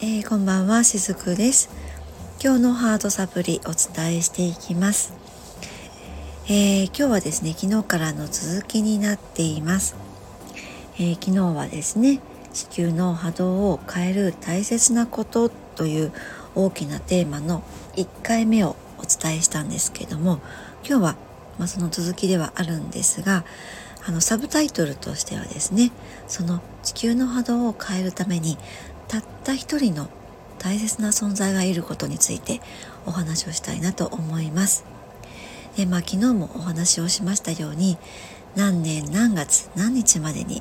えー、こんばんはしずくです。今日のハードサプリお伝えしていきます、えー、今日はですね昨日からの続きになっています、えー、昨日はですね地球の波動を変える大切なことという大きなテーマの1回目をお伝えしたんですけども今日は、まあ、その続きではあるんですがあのサブタイトルとしてはですねその地球の波動を変えるためにたった一人の大切な存在がいることについてお話をしたいなと思います。でまあ、昨日もお話をしましたように何年何月何日までに、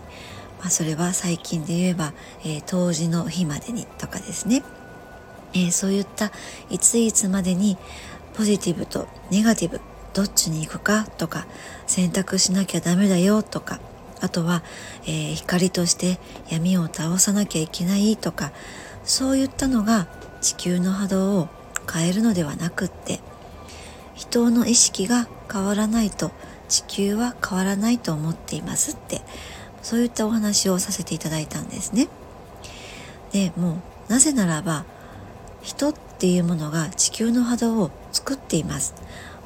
まあ、それは最近で言えば、えー、当時の日までにとかですね、えー、そういったいついつまでにポジティブとネガティブどっちに行くかとか選択しなきゃダメだよとかあとは、えー、光として闇を倒さなきゃいけないとかそういったのが地球の波動を変えるのではなくって人の意識が変わらないと地球は変わらないと思っていますってそういったお話をさせていただいたんですね。でもうなぜならば人っていうものが地球の波動を作っています。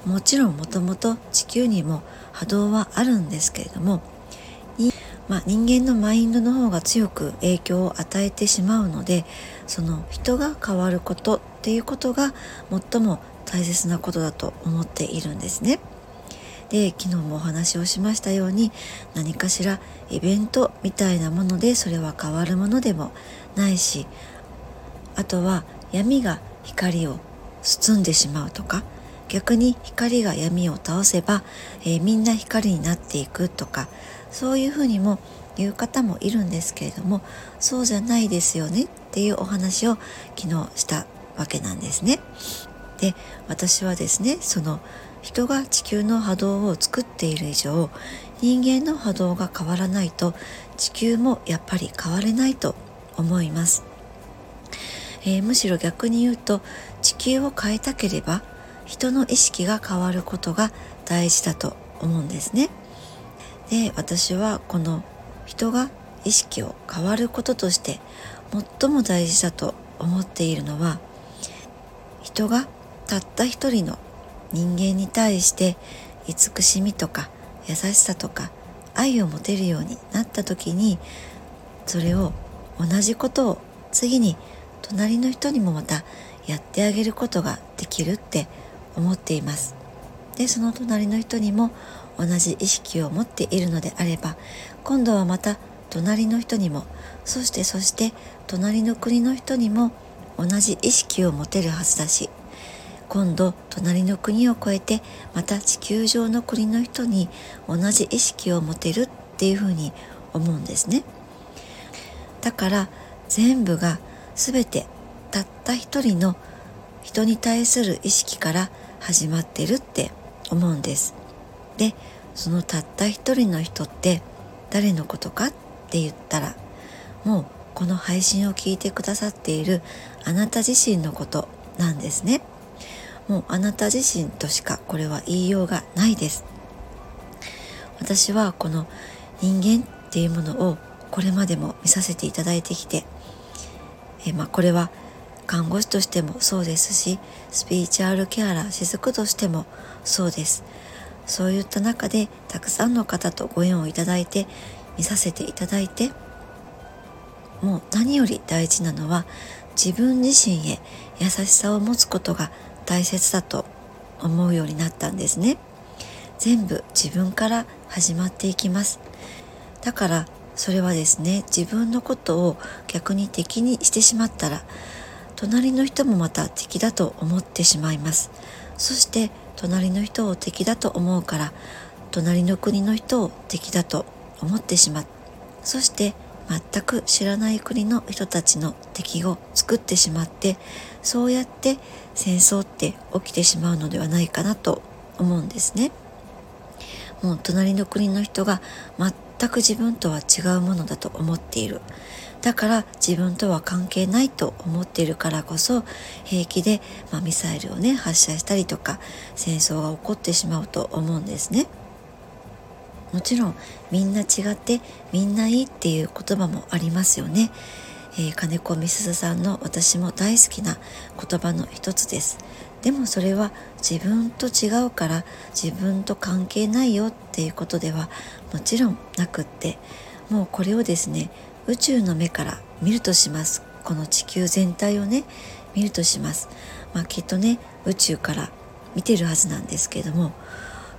もちろんもともと地球にも波動はあるんですけれどもまあ、人間のマインドの方が強く影響を与えてしまうのでその人が変わることっていうことが最も大切なことだと思っているんですね。で昨日もお話をしましたように何かしらイベントみたいなものでそれは変わるものでもないしあとは闇が光を包んでしまうとか逆に光が闇を倒せば、えー、みんな光になっていくとかそういうふうにも言う方もいるんですけれどもそうじゃないですよねっていうお話を昨日したわけなんですね。で私はですねその人が地球の波動を作っている以上人間の波動が変わらないと地球もやっぱり変われないと思います。えー、むしろ逆に言うと地球を変えたければ人の意識が変わることが大事だと思うんですね。で私はこの人が意識を変わることとして最も大事だと思っているのは人がたった一人の人間に対して慈しみとか優しさとか愛を持てるようになった時にそれを同じことを次に隣の人にもまたやってあげることができるって思っています。でその隣の人にも同じ意識を持っているのであれば今度はまた隣の人にもそしてそして隣の国の人にも同じ意識を持てるはずだし今度隣の国を越えてまた地球上の国の人に同じ意識を持てるっていうふうに思うんですね。だから全部が全てたった一人の人に対する意識から始まってるって思うんです。でそのたった一人の人って誰のことかって言ったらもうこの配信を聞いてくださっているあなた自身のことなんですね。もうあなた自身としかこれは言いようがないです。私はこの人間っていうものをこれまでも見させていただいてきてえまあこれは看護師としてもそうですしスピーチュアルケアラー雫としてもそうです。そういった中でたくさんの方とご縁をいただいて見させていただいてもう何より大事なのは自分自身へ優しさを持つことが大切だと思うようになったんですね。全部自分から始まっていきます。だからそれはですね自分のことを逆に敵にしてしまったら隣の人もまた敵だと思ってしまいます。そして隣の人を敵だと思うから隣の国の人を敵だと思ってしまう。そして全く知らない国の人たちの敵を作ってしまってそうやって戦争って起きてしまうのではないかなと思うんですね。もう隣の国の人が全く自分とは違うものだと思っている。だから自分とは関係ないと思っているからこそ平気で、まあ、ミサイルをね発射したりとか戦争が起こってしまうと思うんですね。もちろんみんな違ってみんないいっていう言葉もありますよね。えー、金子みすずさんの私も大好きな言葉の一つですでもそれは自分と違うから自分と関係ないよっていうことではもちろんなくってもうこれをですね宇宙の目から見るとしますこの地球全体をね見るとします、まあ、きっとね宇宙から見てるはずなんですけれども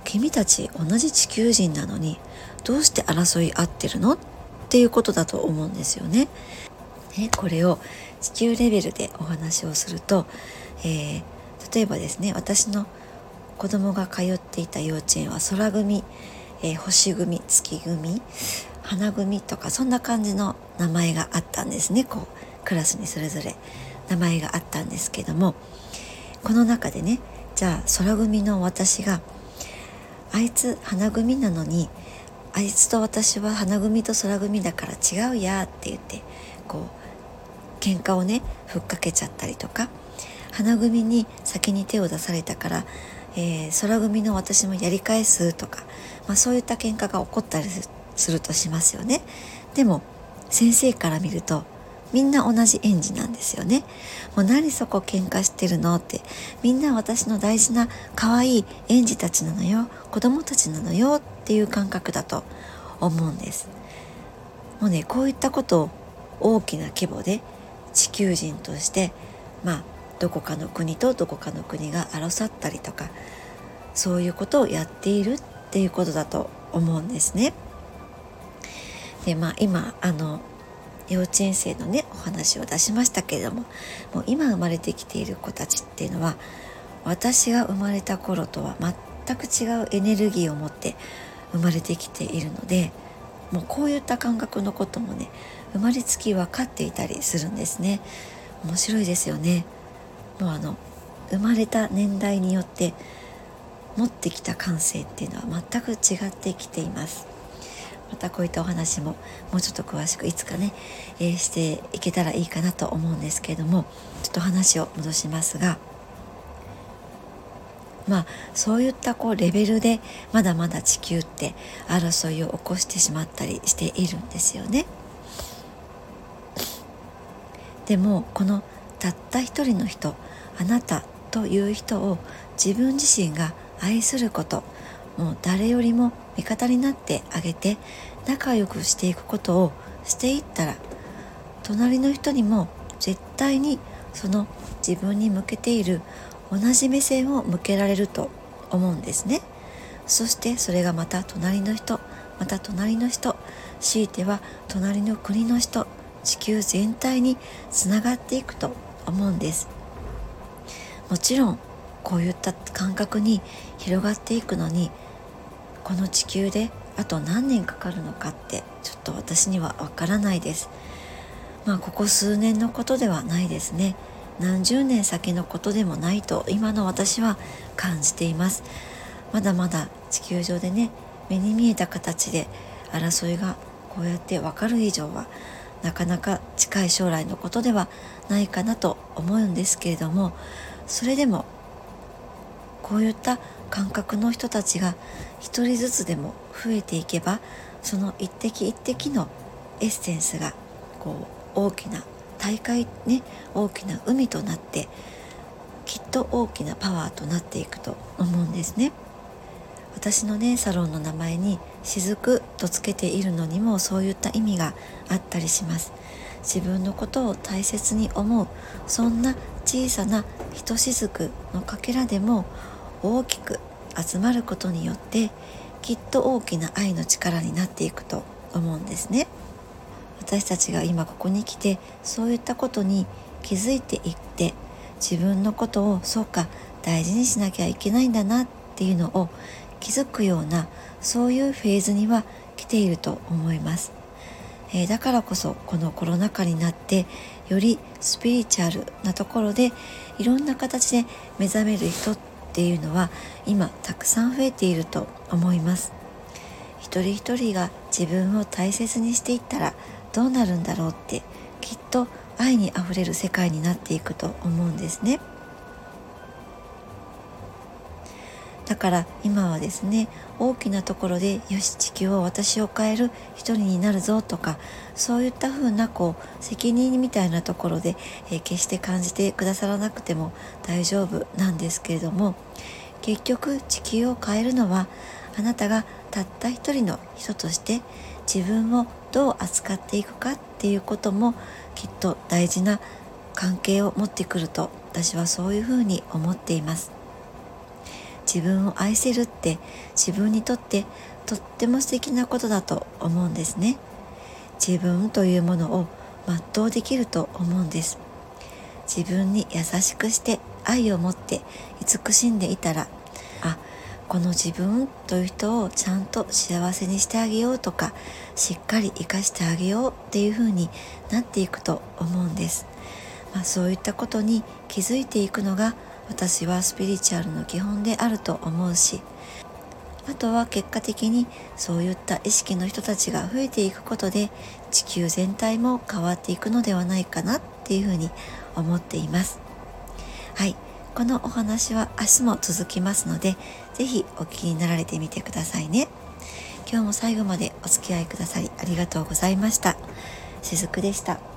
君たち同じ地球人なのにどうして争い合ってるのっていうことだと思うんですよね。ねこれを地球レベルでお話をすると、えー、例えばですね私の子供が通っていた幼稚園は空組、えー、星組月組花組とかそんな感じの名前があったんですね。こうクラスにそれぞれ名前があったんですけども。この中でねじゃあ空組の私があいつ花組なのにあいつと私は花組と空組だから違うやって言ってこう喧嘩をねふっかけちゃったりとか花組に先に手を出されたから、えー、空組の私もやり返すとか、まあ、そういった喧嘩が起こったりするとしますよね。でも先生から見るとみんな同じ園児なんですよね。もう何そこ喧嘩してるのってみんな私の大事な可愛い園児たちなのよ子供たちなのよっていう感覚だと思うんです。もうねこういったことを大きな規模で地球人としてまあどこかの国とどこかの国が争ったりとかそういうことをやっているっていうことだと思うんですね。でまあ今あの幼稚園生のねお話を出しましたけれどももう今生まれてきている子たちっていうのは私が生まれた頃とは全く違うエネルギーを持って生まれてきているのでもうこういった感覚のこともね生まれつき分かっていたりするんですね。面白いですよね。もうあの生まれた年代によって持ってきた感性っていうのは全く違ってきています。またこういったお話ももうちょっと詳しくいつかね、えー、していけたらいいかなと思うんですけれどもちょっと話を戻しますがまあそういったこうレベルでまだまだ地球って争いを起こしてしまったりしているんですよね。でもこのたった一人の人あなたという人を自分自身が愛することもう誰よりも味方になってあげて仲良くしていくことをしていったら隣の人にも絶対にその自分に向けている同じ目線を向けられると思うんですね。そしてそれがまた隣の人また隣の人強いては隣の国の人地球全体につながっていくと思うんです。もちろんこういった感覚に広がっていくのにこの地球であと何年かかるのかってちょっと私にはわからないです。まあここ数年のことではないですね。何十年先のことでもないと今の私は感じています。まだまだ地球上でね目に見えた形で争いがこうやってわかる以上はなかなか近い将来のことではないかなと思うんですけれどもそれでもこういった感覚の人たちが一人ずつでも増えていけばその一滴一滴のエッセンスがこう大きな大会ね大きな海となってきっと大きなパワーとなっていくと思うんですね。私のねサロンの名前に「雫」とつけているのにもそういった意味があったりします。自分のことを大切に思うそんな小さなひとしずくのかけらでも大きく集まることによってきっと大きな愛の力になっていくと思うんですね。私たちが今ここに来てそういったことに気づいていって自分のことをそうか大事にしなきゃいけないんだなっていうのを気づくようなそういうフェーズには来ていると思います、えー、だからこそこのコロナ禍になってよりスピリチュアルなところでいろんな形で目覚める人ってていうのは今たくさん増えていると思います。一人一人が自分を大切にしていったらどうなるんだろうってきっと愛にあふれる世界になっていくと思うんですね。だから今はですね大きなところでよし地球を私を変える一人になるぞとかそういった風なこう責任みたいなところで、えー、決して感じてくださらなくても大丈夫なんですけれども結局地球を変えるのはあなたがたった一人の人として自分をどう扱っていくかっていうこともきっと大事な関係を持ってくると私はそういうふうに思っています。自分を愛せるって自分にとってとっても素敵なことだと思うんですね。自分というものを全うできると思うんです。自分に優しくして愛を持って慈しんでいたらあこの自分という人をちゃんと幸せにしてあげようとかしっかり生かしてあげようっていう風になっていくと思うんです、まあ、そういったことに気づいていくのが私はスピリチュアルの基本であると思うしあとは結果的にそういった意識の人たちが増えていくことで地球全体も変わっていくのではないかなっていうふうに思っています。はい。このお話は明日も続きますので是非お聞きになられてみてくださいね。今日も最後までお付き合いくださりありがとうございました。しずくでした。